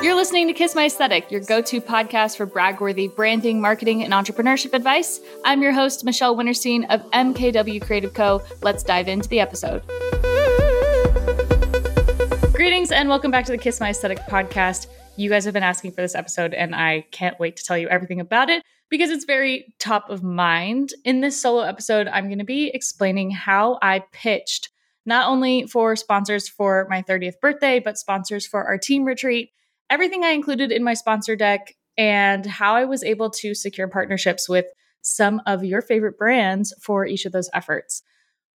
You're listening to Kiss My Aesthetic, your go to podcast for bragworthy branding, marketing, and entrepreneurship advice. I'm your host, Michelle Winterstein of MKW Creative Co. Let's dive into the episode. Greetings and welcome back to the Kiss My Aesthetic podcast. You guys have been asking for this episode, and I can't wait to tell you everything about it because it's very top of mind. In this solo episode, I'm going to be explaining how I pitched not only for sponsors for my 30th birthday, but sponsors for our team retreat, everything I included in my sponsor deck, and how I was able to secure partnerships with some of your favorite brands for each of those efforts.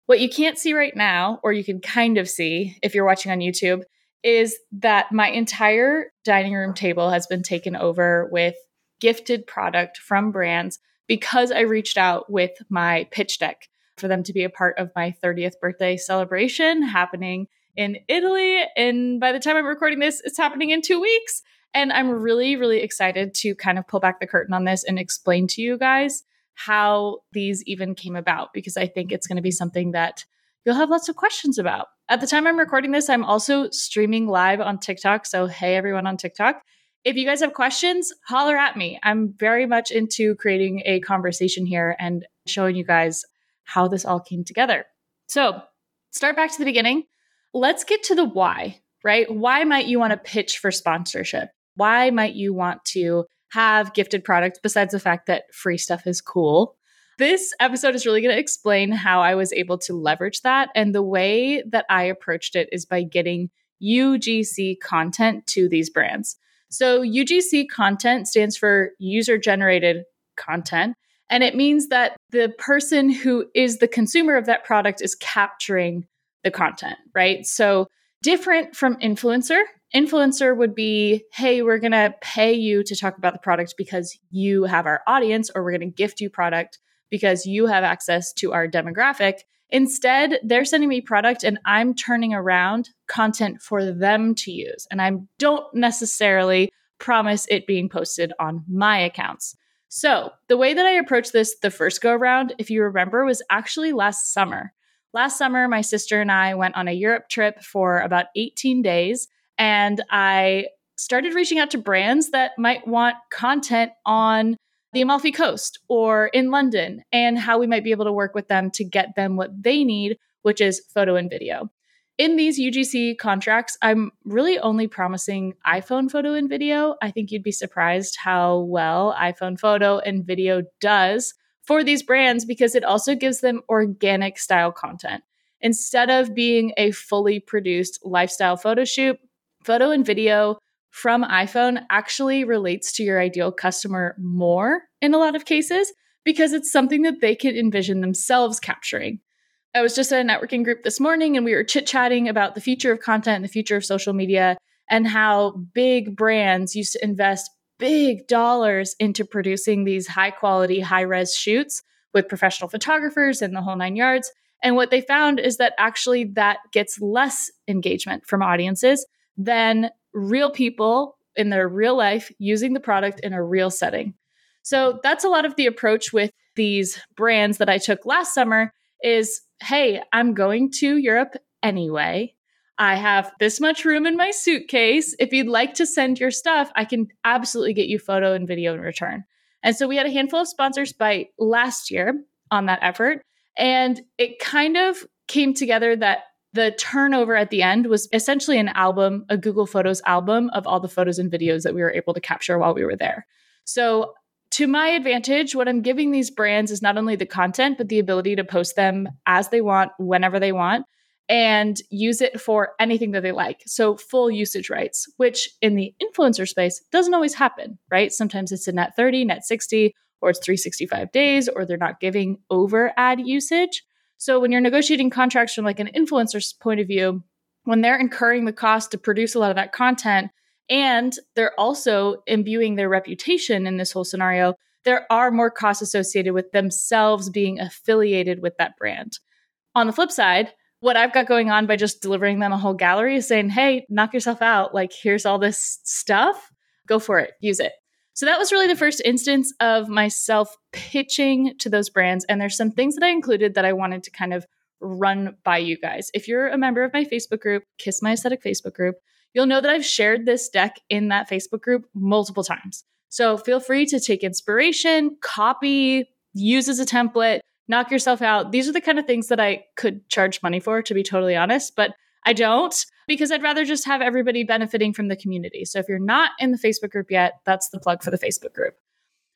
What you can't see right now, or you can kind of see if you're watching on YouTube, is that my entire dining room table has been taken over with gifted product from brands because I reached out with my pitch deck for them to be a part of my 30th birthday celebration happening in Italy. And by the time I'm recording this, it's happening in two weeks. And I'm really, really excited to kind of pull back the curtain on this and explain to you guys how these even came about because I think it's going to be something that you'll have lots of questions about. At the time I'm recording this, I'm also streaming live on TikTok. So, hey, everyone on TikTok. If you guys have questions, holler at me. I'm very much into creating a conversation here and showing you guys how this all came together. So, start back to the beginning. Let's get to the why, right? Why might you want to pitch for sponsorship? Why might you want to have gifted products besides the fact that free stuff is cool? This episode is really going to explain how I was able to leverage that. And the way that I approached it is by getting UGC content to these brands. So, UGC content stands for user generated content. And it means that the person who is the consumer of that product is capturing the content, right? So, different from influencer. Influencer would be, hey, we're going to pay you to talk about the product because you have our audience, or we're going to gift you product because you have access to our demographic. Instead, they're sending me product and I'm turning around content for them to use. And I don't necessarily promise it being posted on my accounts. So, the way that I approached this the first go around, if you remember, was actually last summer. Last summer, my sister and I went on a Europe trip for about 18 days, and I started reaching out to brands that might want content on the Amalfi Coast or in London and how we might be able to work with them to get them what they need, which is photo and video. In these UGC contracts, I'm really only promising iPhone photo and video. I think you'd be surprised how well iPhone photo and video does for these brands because it also gives them organic style content. Instead of being a fully produced lifestyle photo shoot, photo and video from iPhone actually relates to your ideal customer more in a lot of cases because it's something that they can envision themselves capturing. I was just at a networking group this morning and we were chit chatting about the future of content and the future of social media and how big brands used to invest big dollars into producing these high quality, high res shoots with professional photographers and the whole nine yards. And what they found is that actually that gets less engagement from audiences than real people in their real life using the product in a real setting. So that's a lot of the approach with these brands that I took last summer is hey, I'm going to Europe anyway. I have this much room in my suitcase. If you'd like to send your stuff, I can absolutely get you photo and video in return. And so we had a handful of sponsors by last year on that effort. And it kind of came together that the turnover at the end was essentially an album, a Google Photos album of all the photos and videos that we were able to capture while we were there. So, to my advantage, what I'm giving these brands is not only the content, but the ability to post them as they want, whenever they want, and use it for anything that they like. So, full usage rights, which in the influencer space doesn't always happen, right? Sometimes it's a net 30, net 60, or it's 365 days, or they're not giving over ad usage. So when you're negotiating contracts from like an influencer's point of view, when they're incurring the cost to produce a lot of that content and they're also imbuing their reputation in this whole scenario, there are more costs associated with themselves being affiliated with that brand. On the flip side, what I've got going on by just delivering them a whole gallery is saying, hey, knock yourself out. Like, here's all this stuff. Go for it, use it. So that was really the first instance of myself pitching to those brands. And there's some things that I included that I wanted to kind of run by you guys. If you're a member of my Facebook group, Kiss My Aesthetic Facebook group, you'll know that I've shared this deck in that Facebook group multiple times. So feel free to take inspiration, copy, use as a template, knock yourself out. These are the kind of things that I could charge money for, to be totally honest, but I don't because I'd rather just have everybody benefiting from the community. So if you're not in the Facebook group yet, that's the plug for the Facebook group.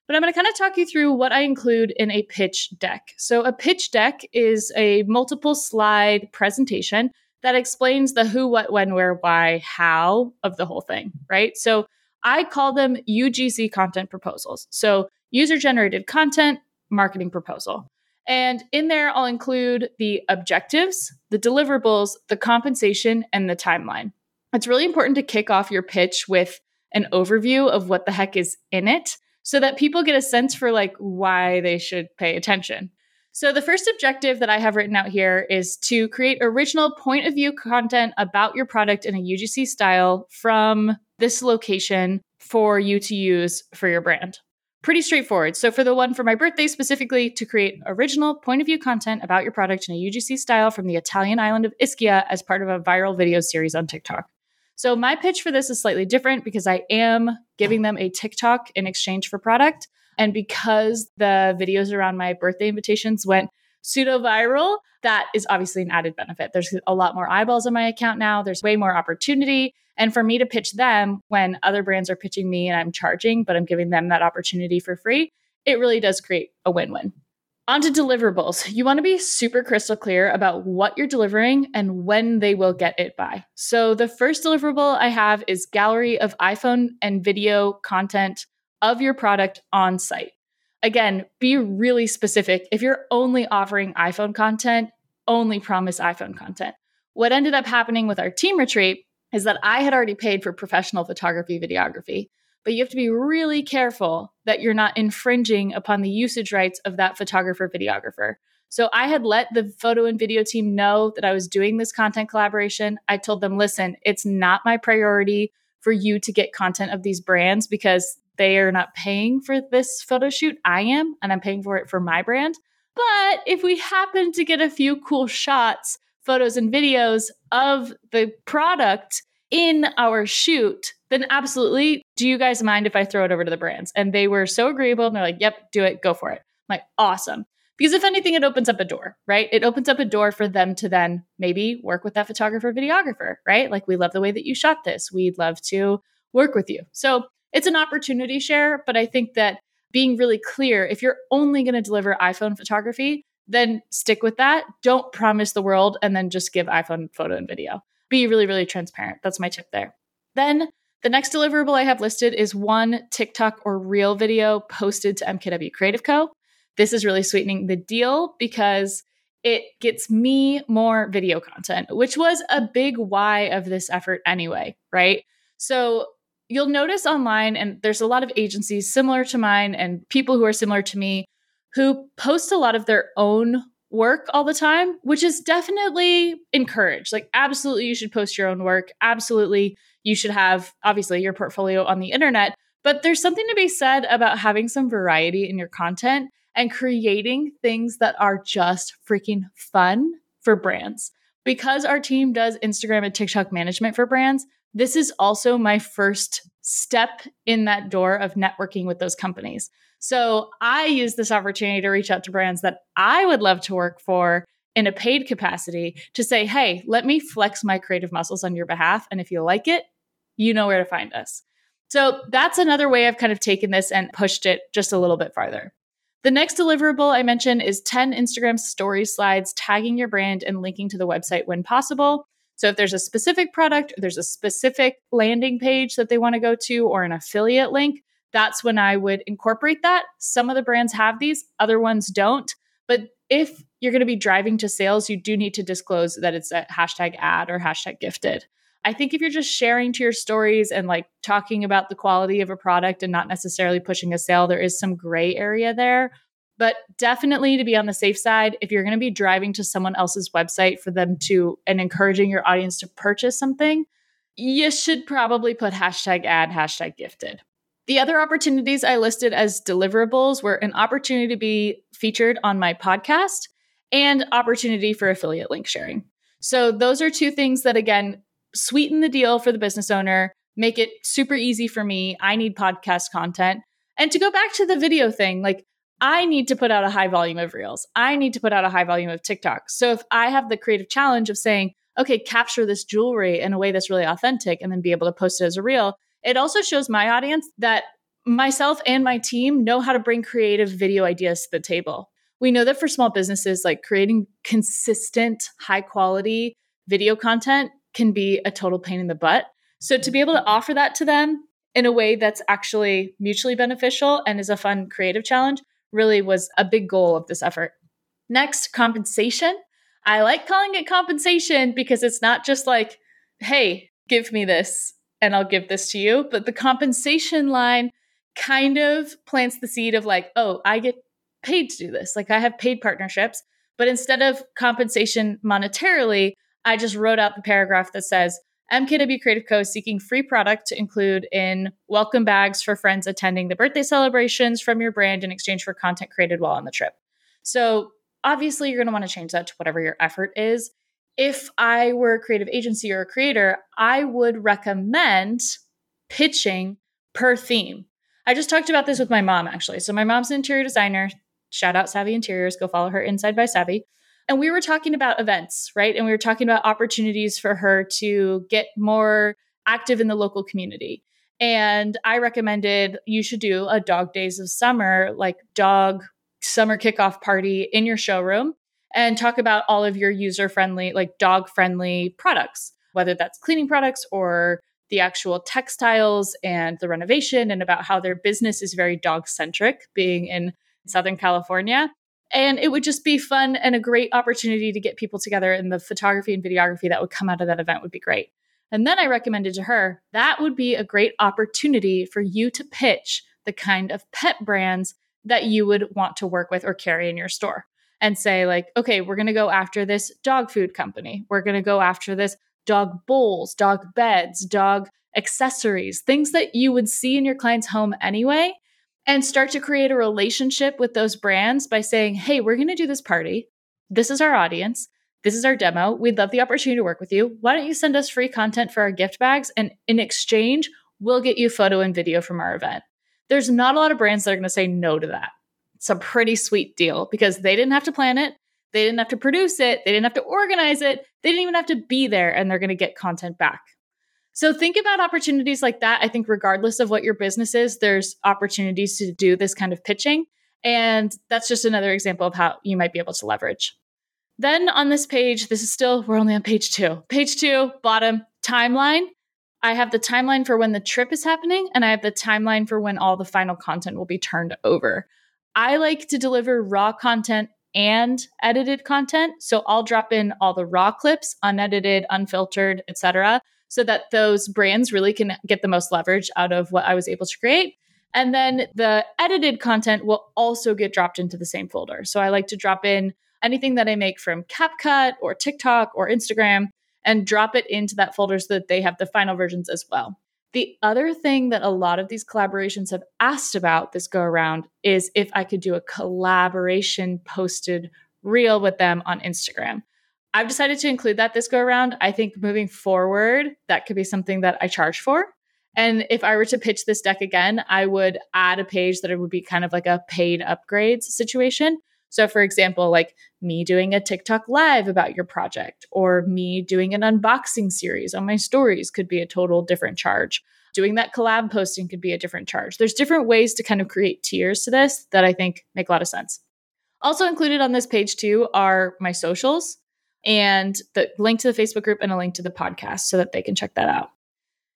But I'm going to kind of talk you through what I include in a pitch deck. So, a pitch deck is a multiple slide presentation that explains the who, what, when, where, why, how of the whole thing, right? So, I call them UGC content proposals. So, user generated content marketing proposal. And in there, I'll include the objectives, the deliverables, the compensation, and the timeline. It's really important to kick off your pitch with an overview of what the heck is in it so that people get a sense for like why they should pay attention. So the first objective that I have written out here is to create original point of view content about your product in a UGC style from this location for you to use for your brand. Pretty straightforward. So for the one for my birthday specifically to create original point of view content about your product in a UGC style from the Italian island of Ischia as part of a viral video series on TikTok. So my pitch for this is slightly different because I am giving them a TikTok in exchange for product. And because the videos around my birthday invitations went pseudo viral, that is obviously an added benefit. There's a lot more eyeballs on my account now. There's way more opportunity. And for me to pitch them when other brands are pitching me and I'm charging, but I'm giving them that opportunity for free, it really does create a win win. On to deliverables. You want to be super crystal clear about what you're delivering and when they will get it by. So, the first deliverable I have is gallery of iPhone and video content of your product on site. Again, be really specific. If you're only offering iPhone content, only promise iPhone content. What ended up happening with our team retreat is that I had already paid for professional photography, videography but you have to be really careful that you're not infringing upon the usage rights of that photographer videographer. So I had let the photo and video team know that I was doing this content collaboration. I told them, listen, it's not my priority for you to get content of these brands because they are not paying for this photo shoot. I am, and I'm paying for it for my brand. But if we happen to get a few cool shots, photos, and videos of the product in our shoot, then absolutely, do you guys mind if I throw it over to the brands? And they were so agreeable and they're like, yep, do it, go for it. I'm like, awesome. Because if anything, it opens up a door, right? It opens up a door for them to then maybe work with that photographer, videographer, right? Like, we love the way that you shot this. We'd love to work with you. So it's an opportunity share, but I think that being really clear, if you're only going to deliver iPhone photography, then stick with that. Don't promise the world and then just give iPhone photo and video. Be really, really transparent. That's my tip there. Then the next deliverable I have listed is one TikTok or Reel video posted to MKW Creative Co. This is really sweetening the deal because it gets me more video content, which was a big why of this effort anyway, right? So you'll notice online, and there's a lot of agencies similar to mine and people who are similar to me who post a lot of their own work all the time, which is definitely encouraged. Like, absolutely, you should post your own work. Absolutely, you should have, obviously, your portfolio on the internet. But there's something to be said about having some variety in your content and creating things that are just freaking fun for brands. Because our team does Instagram and TikTok management for brands, this is also my first step in that door of networking with those companies. So I use this opportunity to reach out to brands that I would love to work for in a paid capacity to say, hey, let me flex my creative muscles on your behalf. And if you like it, you know where to find us. So that's another way I've kind of taken this and pushed it just a little bit farther. The next deliverable I mentioned is 10 Instagram story slides tagging your brand and linking to the website when possible. So if there's a specific product, there's a specific landing page that they want to go to, or an affiliate link, that's when I would incorporate that. Some of the brands have these, other ones don't. But if you're going to be driving to sales, you do need to disclose that it's a hashtag ad or hashtag gifted. I think if you're just sharing to your stories and like talking about the quality of a product and not necessarily pushing a sale, there is some gray area there. But definitely to be on the safe side, if you're going to be driving to someone else's website for them to and encouraging your audience to purchase something, you should probably put hashtag ad, hashtag gifted. The other opportunities I listed as deliverables were an opportunity to be featured on my podcast and opportunity for affiliate link sharing. So, those are two things that, again, sweeten the deal for the business owner, make it super easy for me. I need podcast content. And to go back to the video thing, like I need to put out a high volume of reels. I need to put out a high volume of TikTok. So if I have the creative challenge of saying, okay, capture this jewelry in a way that's really authentic and then be able to post it as a reel, it also shows my audience that myself and my team know how to bring creative video ideas to the table. We know that for small businesses, like creating consistent, high quality video content can be a total pain in the butt. So to be able to offer that to them in a way that's actually mutually beneficial and is a fun creative challenge really was a big goal of this effort. Next, compensation. I like calling it compensation because it's not just like, hey, give me this and I'll give this to you. But the compensation line kind of plants the seed of like, oh, I get paid to do this. Like I have paid partnerships. But instead of compensation monetarily, I just wrote out the paragraph that says, MKW Creative Co. is seeking free product to include in welcome bags for friends attending the birthday celebrations from your brand in exchange for content created while on the trip. So, obviously, you're going to want to change that to whatever your effort is. If I were a creative agency or a creator, I would recommend pitching per theme. I just talked about this with my mom, actually. So, my mom's an interior designer. Shout out Savvy Interiors. Go follow her inside by Savvy. And we were talking about events, right? And we were talking about opportunities for her to get more active in the local community. And I recommended you should do a dog days of summer, like dog summer kickoff party in your showroom and talk about all of your user friendly, like dog friendly products, whether that's cleaning products or the actual textiles and the renovation and about how their business is very dog centric, being in Southern California. And it would just be fun and a great opportunity to get people together. And the photography and videography that would come out of that event would be great. And then I recommended to her that would be a great opportunity for you to pitch the kind of pet brands that you would want to work with or carry in your store and say, like, okay, we're going to go after this dog food company. We're going to go after this dog bowls, dog beds, dog accessories, things that you would see in your client's home anyway and start to create a relationship with those brands by saying, hey, we're going to do this party. This is our audience. This is our demo. We'd love the opportunity to work with you. Why don't you send us free content for our gift bags? And in exchange, we'll get you photo and video from our event. There's not a lot of brands that are going to say no to that. A pretty sweet deal because they didn't have to plan it. They didn't have to produce it. They didn't have to organize it. They didn't even have to be there, and they're going to get content back. So think about opportunities like that. I think regardless of what your business is, there's opportunities to do this kind of pitching. And that's just another example of how you might be able to leverage. Then on this page, this is still, we're only on page two. Page two, bottom, timeline. I have the timeline for when the trip is happening, and I have the timeline for when all the final content will be turned over. I like to deliver raw content and edited content. So I'll drop in all the raw clips, unedited, unfiltered, etc so that those brands really can get the most leverage out of what I was able to create. And then the edited content will also get dropped into the same folder. So I like to drop in anything that I make from CapCut or TikTok or Instagram and drop it into that folder so that they have the final versions as well. The other thing that a lot of these collaborations have asked about this go around is if I could do a collaboration posted reel with them on Instagram. I've decided to include that this go around. I think moving forward, that could be something that I charge for. And if I were to pitch this deck again, I would add a page that it would be kind of like a paid upgrades situation. So, for example, like me doing a TikTok live about your project, or me doing an unboxing series on my stories could be a total different charge. Doing that collab posting could be a different charge. There's different ways to kind of create tiers to this that I think make a lot of sense. Also included on this page, too, are my socials and the link to the Facebook group and a link to the podcast so that they can check that out.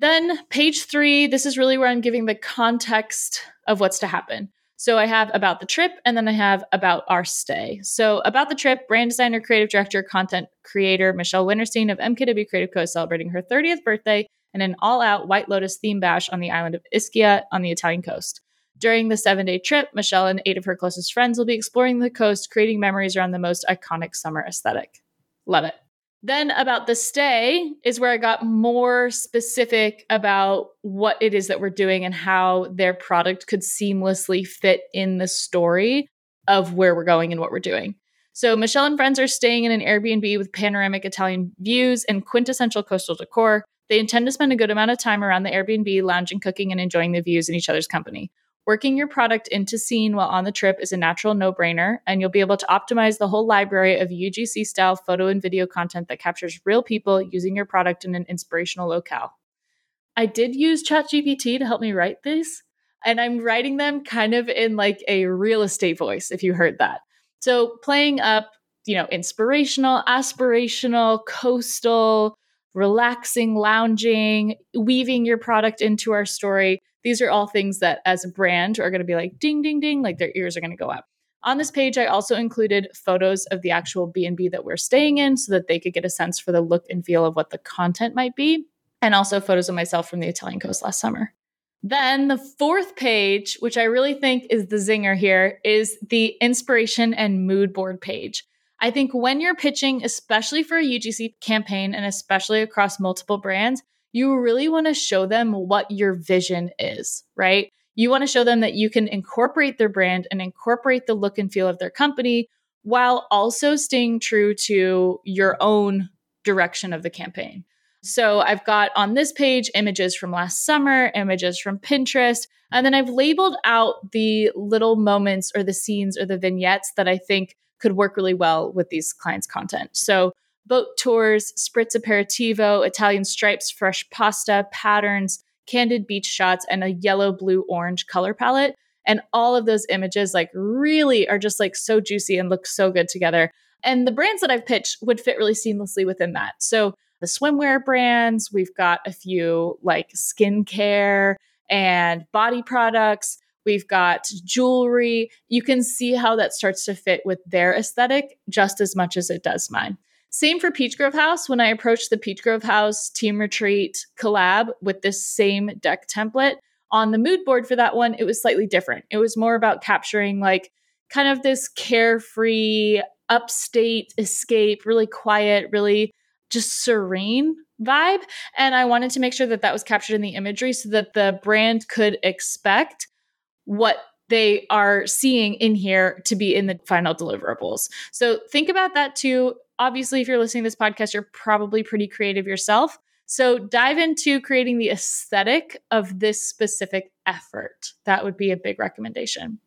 Then, page three, this is really where I'm giving the context of what's to happen. So, I have about the trip and then I have about our stay. So, about the trip, brand designer, creative director, content creator Michelle Winterstein of MKW Creative Co. is celebrating her 30th birthday in an all out White Lotus theme bash on the island of Ischia on the Italian coast. During the seven day trip, Michelle and eight of her closest friends will be exploring the coast, creating memories around the most iconic summer aesthetic. Love it. Then about the stay is where I got more specific about what it is that we're doing and how their product could seamlessly fit in the story of where we're going and what we're doing. So Michelle and friends are staying in an Airbnb with panoramic Italian views and quintessential coastal decor. They intend to spend a good amount of time around the Airbnb, lounging, cooking, and enjoying the views and each other's company. Working your product into scene while on the trip is a natural no brainer, and you'll be able to optimize the whole library of UGC style photo and video content that captures real people using your product in an inspirational locale. I did use ChatGPT to help me write these, and I'm writing them kind of in like a real estate voice, if you heard that. So playing up, you know, inspirational, aspirational, coastal, relaxing, lounging, weaving your product into our story. These are all things that as a brand are going to be like ding ding ding, like their ears are going to go up. On this page, I also included photos of the actual B&B that we're staying in so that they could get a sense for the look and feel of what the content might be, and also photos of myself from the Italian coast last summer. Then the fourth page, which I really think is the zinger here, is the inspiration and mood board page. I think when you're pitching, especially for a UGC campaign and especially across multiple brands, you really want to show them what your vision is, right? You want to show them that you can incorporate their brand and incorporate the look and feel of their company while also staying true to your own direction of the campaign. So I've got on this page images from last summer, images from Pinterest, and then I've labeled out the little moments or the scenes or the vignettes that I think could work really well with these clients' content. So boat tours, spritz aperitivo, Italian stripes, fresh pasta, patterns, candid beach shots, and a yellow, blue, orange color palette. And all of those images like really are just like so juicy and look so good together. And the brands that I've pitched would fit really seamlessly within that. So the swimwear brands. We've got a few like skincare and body products. We've got jewelry. You can see how that starts to fit with their aesthetic just as much as it does mine. Same for Peach Grove House. When I approached the Peach Grove House Team Retreat collab with this same deck template on the mood board for that one, it was slightly different. It was more about capturing like kind of this carefree, upstate escape, really quiet, really just serene vibe. And I wanted to make sure that that was captured in the imagery so that the brand could expect what they are seeing in here to be in the final deliverables. So think about that too. Obviously, if you're listening to this podcast, you're probably pretty creative yourself. So dive into creating the aesthetic of this specific effort. That would be a big recommendation.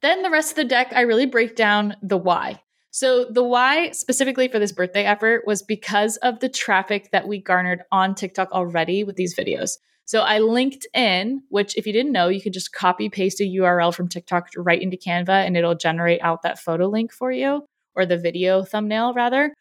Then the rest of the deck, I really break down the why. So, the why specifically for this birthday effort was because of the traffic that we garnered on TikTok already with these videos. So, I linked in, which, if you didn't know, you could just copy paste a URL from TikTok right into Canva and it'll generate out that photo link for you or the video thumbnail, rather.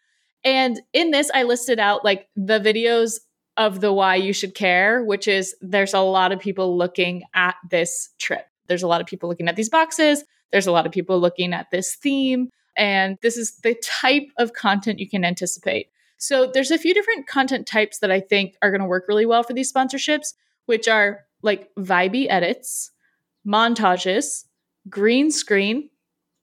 And in this, I listed out like the videos of the why you should care, which is there's a lot of people looking at this trip. There's a lot of people looking at these boxes. There's a lot of people looking at this theme. And this is the type of content you can anticipate. So there's a few different content types that I think are going to work really well for these sponsorships, which are like vibey edits, montages, green screen,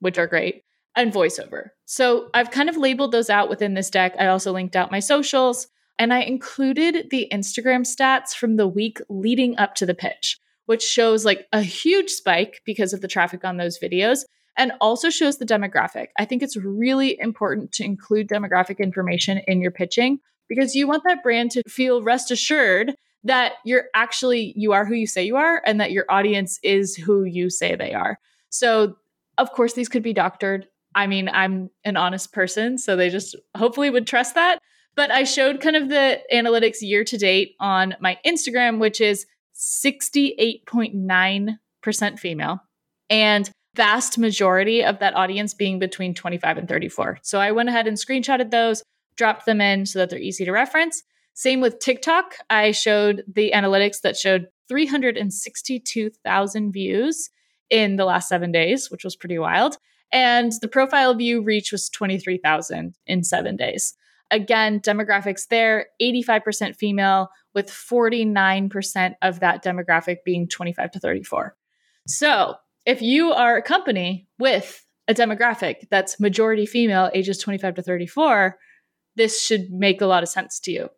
which are great, and voiceover. So I've kind of labeled those out within this deck. I also linked out my socials and I included the Instagram stats from the week leading up to the pitch, which shows like a huge spike because of the traffic on those videos and also shows the demographic. I think it's really important to include demographic information in your pitching because you want that brand to feel rest assured that you're actually you are who you say you are and that your audience is who you say they are. So, of course these could be doctored. I mean, I'm an honest person, so they just hopefully would trust that. But I showed kind of the analytics year to date on my Instagram, which is 68.9% female. And vast majority of that audience being between 25 and 34. So I went ahead and screenshotted those, dropped them in so that they're easy to reference. Same with TikTok. I showed the analytics that showed 362,000 views in the last seven days, which was pretty wild. And the profile view reach was 23,000 in seven days. Again, demographics there 85% female, with 49% of that demographic being 25 to 34. So if you are a company with a demographic that's majority female, ages 25 to 34, this should make a lot of sense to you.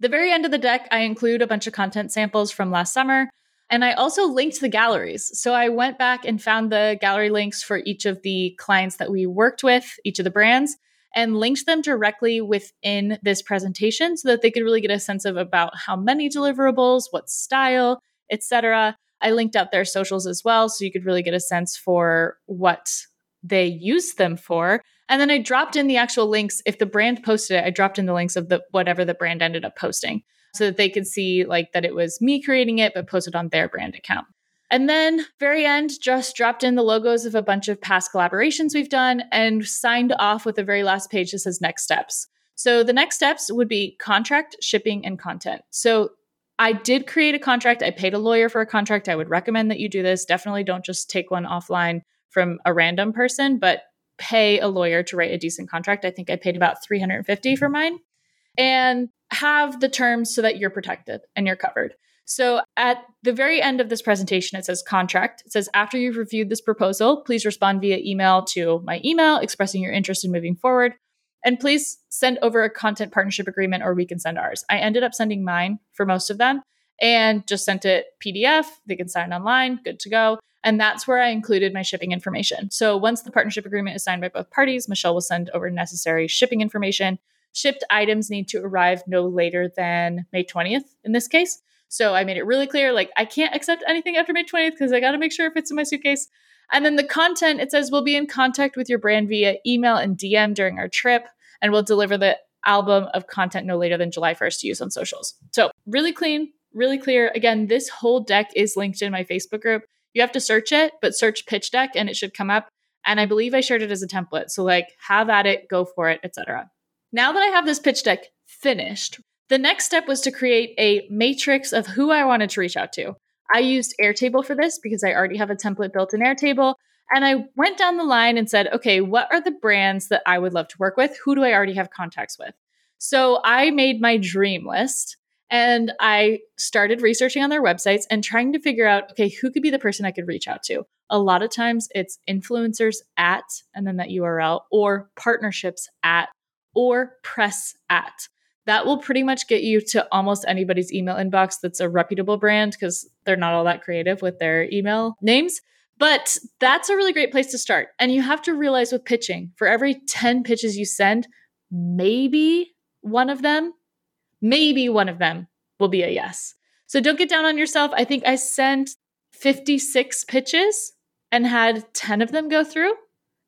The very end of the deck, I include a bunch of content samples from last summer. And I also linked the galleries. So I went back and found the gallery links for each of the clients that we worked with, each of the brands, and linked them directly within this presentation so that they could really get a sense of about how many deliverables, what style, etc. I linked out their socials as well so you could really get a sense for what they use them for. And then I dropped in the actual links. If the brand posted it, I dropped in the links of the whatever the brand ended up posting so that they could see like that it was me creating it, but posted on their brand account. And then, very end, just dropped in the logos of a bunch of past collaborations we've done and signed off with the very last page that says next steps. So, the next steps would be contract, shipping, and content. So, I did create a contract. I paid a lawyer for a contract. I would recommend that you do this. Definitely don't just take one offline from a random person, but pay a lawyer to write a decent contract. I think I paid about 350 for mm-hmm. mine. And have the terms so that you're protected and you're covered. So at the very end of this presentation, it says contract. It says, after you've reviewed this proposal, please respond via email to my email expressing your interest in moving forward. And please send over a content partnership agreement or we can send ours. I ended up sending mine for most of them and just sent it PDF. They can sign online, good to go. And that's where I included my shipping information. So once the partnership agreement is signed by both parties, Michelle will send over necessary shipping information. Shipped items need to arrive no later than May 20th in this case. So I made it really clear like I can't accept anything after May 20th because I got to make sure it fits in my suitcase. And then the content, it says we'll be in contact with your brand via email and DM during our trip, and we'll deliver the album of content no later than July 1st to use on socials. So, really clean, really clear. Again, this whole deck is linked in my Facebook group. You have to search it, but search pitch deck and it should come up. And I believe I shared it as a template. So, like, have at it, go for it, etc. Now that I have this pitch deck finished, the next step was to create a matrix of who I wanted to reach out to. I used Airtable for this because I already have a template built in Airtable. And I went down the line and said, okay, what are the brands that I would love to work with? Who do I already have contacts with? So I made my dream list and I started researching on their websites and trying to figure out, okay, who could be the person I could reach out to? A lot of times it's influencers at, and then that URL, or partnerships at, or press at that will pretty much get you to almost anybody's email inbox that's a reputable brand because they're not all that creative with their email names. But that's a really great place to start. And you have to realize with pitching, for every 10 pitches you send, maybe one of them, maybe one of them will be a yes. So don't get down on yourself. I think I sent 56 pitches and had 10 of them go through,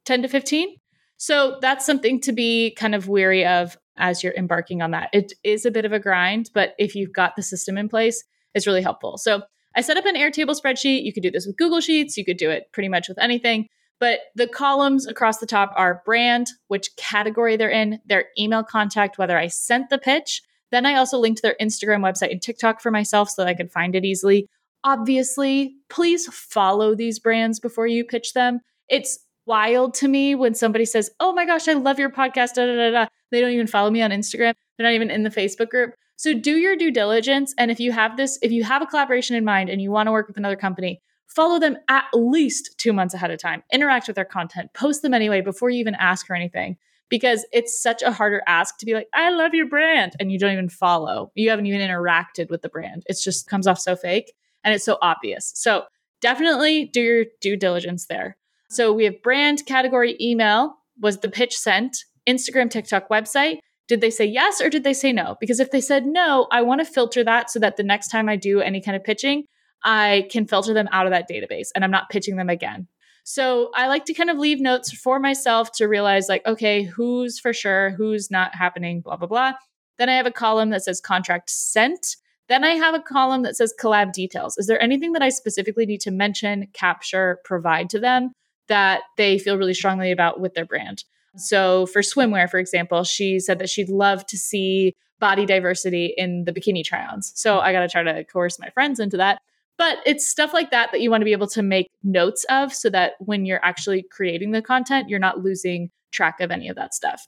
10 to 15. So that's something to be kind of weary of as you're embarking on that. It is a bit of a grind, but if you've got the system in place, it's really helpful. So I set up an Airtable spreadsheet. You could do this with Google Sheets, you could do it pretty much with anything. But the columns across the top are brand, which category they're in, their email contact, whether I sent the pitch. Then I also linked their Instagram website and TikTok for myself so that I could find it easily. Obviously, please follow these brands before you pitch them. It's wild to me when somebody says, Oh my gosh, I love your podcast. Da, da, da. They don't even follow me on Instagram. They're not even in the Facebook group. So do your due diligence. And if you have this, if you have a collaboration in mind and you want to work with another company, follow them at least two months ahead of time. Interact with their content, post them anyway before you even ask for anything. Because it's such a harder ask to be like, I love your brand. And you don't even follow. You haven't even interacted with the brand. It just comes off so fake and it's so obvious. So definitely do your due diligence there. So we have brand, category, email was the pitch sent, Instagram, TikTok, website. Did they say yes or did they say no? Because if they said no, I want to filter that so that the next time I do any kind of pitching, I can filter them out of that database and I'm not pitching them again. So I like to kind of leave notes for myself to realize, like, okay, who's for sure, who's not happening, blah, blah, blah. Then I have a column that says contract sent. Then I have a column that says collab details. Is there anything that I specifically need to mention, capture, provide to them? that they feel really strongly about with their brand. So for swimwear, for example, she said that she'd love to see body diversity in the bikini try-ons. So I got to try to coerce my friends into that. But it's stuff like that that you want to be able to make notes of so that when you're actually creating the content, you're not losing track of any of that stuff.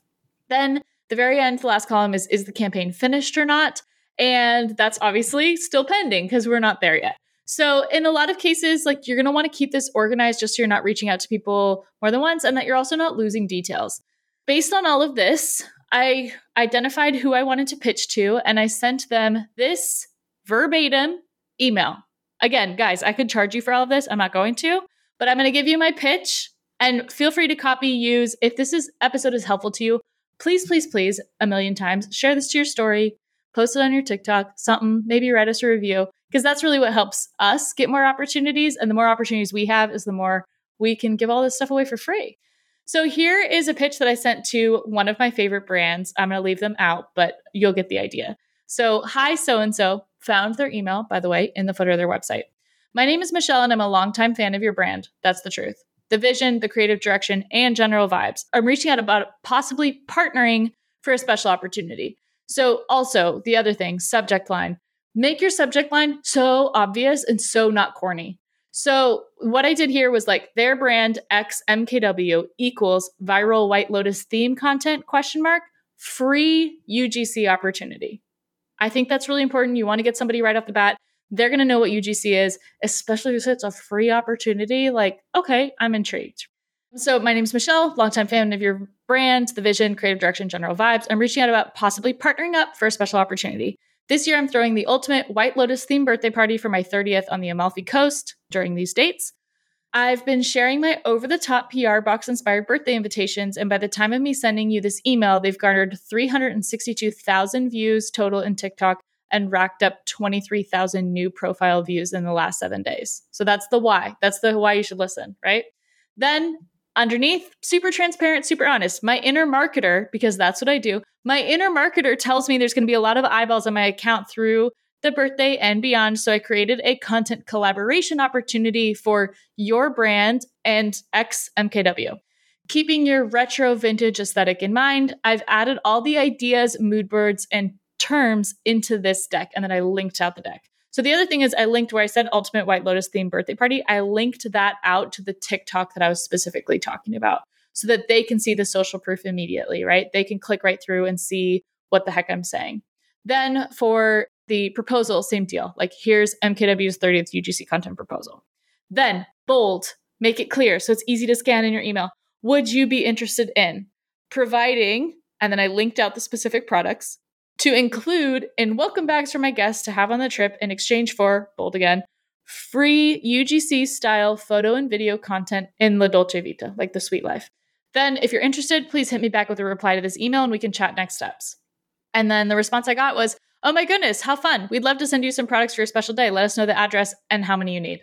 Then the very end, the last column is is the campaign finished or not? And that's obviously still pending because we're not there yet. So, in a lot of cases, like you're going to want to keep this organized just so you're not reaching out to people more than once and that you're also not losing details. Based on all of this, I identified who I wanted to pitch to and I sent them this verbatim email. Again, guys, I could charge you for all of this. I'm not going to, but I'm going to give you my pitch and feel free to copy, use. If this is episode is helpful to you, please, please, please, a million times, share this to your story, post it on your TikTok, something, maybe write us a review, because that's really what helps us get more opportunities. And the more opportunities we have is the more we can give all this stuff away for free. So here is a pitch that I sent to one of my favorite brands. I'm going to leave them out, but you'll get the idea. So, hi, so and so, found their email, by the way, in the footer of their website. My name is Michelle, and I'm a longtime fan of your brand. That's the truth. The vision, the creative direction, and general vibes. I'm reaching out about possibly partnering for a special opportunity. So, also, the other thing, subject line. Make your subject line so obvious and so not corny. So, what I did here was like their brand X MKW equals viral White Lotus theme content question mark free UGC opportunity. I think that's really important. You want to get somebody right off the bat. They're going to know what UGC is, especially if it's a free opportunity. Like, okay, I'm intrigued. So, my name is Michelle, longtime fan of your brand, the vision, creative direction, general vibes. I'm reaching out about possibly partnering up for a special opportunity. This year, I'm throwing the ultimate White Lotus themed birthday party for my 30th on the Amalfi Coast during these dates. I've been sharing my over the top PR box inspired birthday invitations, and by the time of me sending you this email, they've garnered 362,000 views total in TikTok and racked up 23,000 new profile views in the last seven days. So that's the why. That's the why you should listen, right? Then underneath, super transparent, super honest. My inner marketer, because that's what I do, my inner marketer tells me there's going to be a lot of eyeballs on my account through the birthday and beyond. So I created a content collaboration opportunity for your brand and XMKW. Keeping your retro vintage aesthetic in mind, I've added all the ideas, mood boards, and terms into this deck, and then I linked out the deck. So the other thing is I linked where I said Ultimate White Lotus themed birthday party. I linked that out to the TikTok that I was specifically talking about so that they can see the social proof immediately, right? They can click right through and see what the heck I'm saying. Then for the proposal, same deal. Like here's MKW's 30th UGC content proposal. Then bold, make it clear so it's easy to scan in your email. Would you be interested in providing, and then I linked out the specific products to include in welcome bags for my guests to have on the trip in exchange for, bold again, free UGC style photo and video content in La Dolce Vita, like the sweet life. Then, if you're interested, please hit me back with a reply to this email and we can chat next steps. And then the response I got was, Oh my goodness, how fun. We'd love to send you some products for your special day. Let us know the address and how many you need.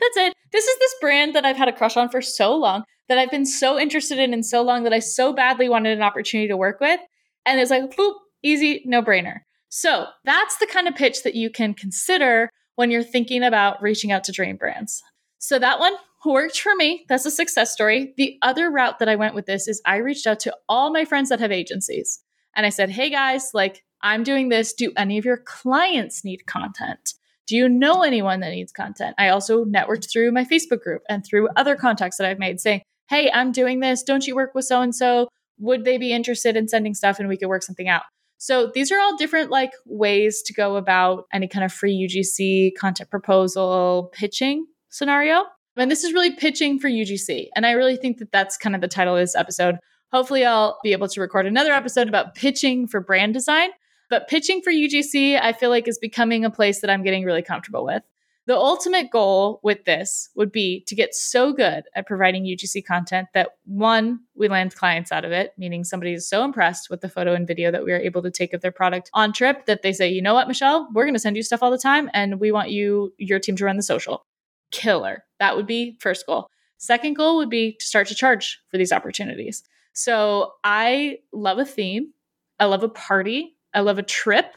That's it. This is this brand that I've had a crush on for so long, that I've been so interested in in so long that I so badly wanted an opportunity to work with. And it's like, boop, easy, no brainer. So that's the kind of pitch that you can consider when you're thinking about reaching out to dream brands. So that one worked for me. That's a success story. The other route that I went with this is I reached out to all my friends that have agencies. And I said, hey guys, like I'm doing this. Do any of your clients need content? Do you know anyone that needs content? I also networked through my Facebook group and through other contacts that I've made saying, hey, I'm doing this. Don't you work with so and so? Would they be interested in sending stuff and we could work something out? So these are all different like ways to go about any kind of free UGC content proposal pitching scenario. And this is really pitching for UGC. And I really think that that's kind of the title of this episode. Hopefully, I'll be able to record another episode about pitching for brand design. But pitching for UGC, I feel like is becoming a place that I'm getting really comfortable with. The ultimate goal with this would be to get so good at providing UGC content that one, we land clients out of it, meaning somebody is so impressed with the photo and video that we are able to take of their product on trip that they say, you know what, Michelle, we're going to send you stuff all the time and we want you, your team to run the social. Killer. That would be first goal. Second goal would be to start to charge for these opportunities. So I love a theme. I love a party. I love a trip.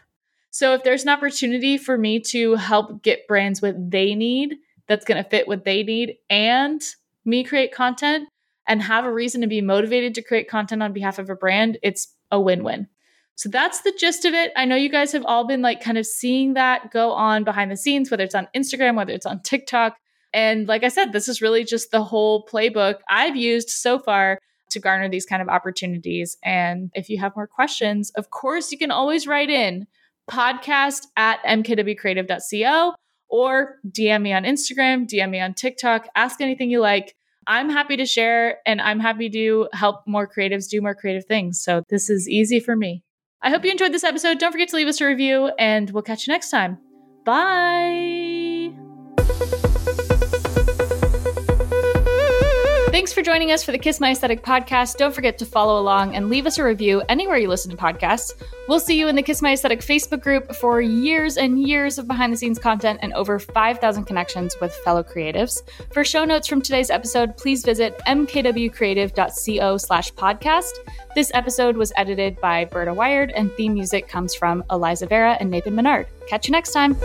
So if there's an opportunity for me to help get brands what they need that's going to fit what they need and me create content and have a reason to be motivated to create content on behalf of a brand, it's a win-win. So that's the gist of it. I know you guys have all been like kind of seeing that go on behind the scenes, whether it's on Instagram, whether it's on TikTok. And like I said, this is really just the whole playbook I've used so far to garner these kind of opportunities. And if you have more questions, of course, you can always write in podcast at mkwcreative.co or DM me on Instagram, DM me on TikTok, ask anything you like. I'm happy to share and I'm happy to help more creatives do more creative things. So this is easy for me. I hope you enjoyed this episode. Don't forget to leave us a review and we'll catch you next time. Bye. Thanks for joining us for the Kiss My Aesthetic podcast. Don't forget to follow along and leave us a review anywhere you listen to podcasts. We'll see you in the Kiss My Aesthetic Facebook group for years and years of behind the scenes content and over 5,000 connections with fellow creatives. For show notes from today's episode, please visit mkwcreative.co slash podcast. This episode was edited by Berta Wired and theme music comes from Eliza Vera and Nathan Menard. Catch you next time.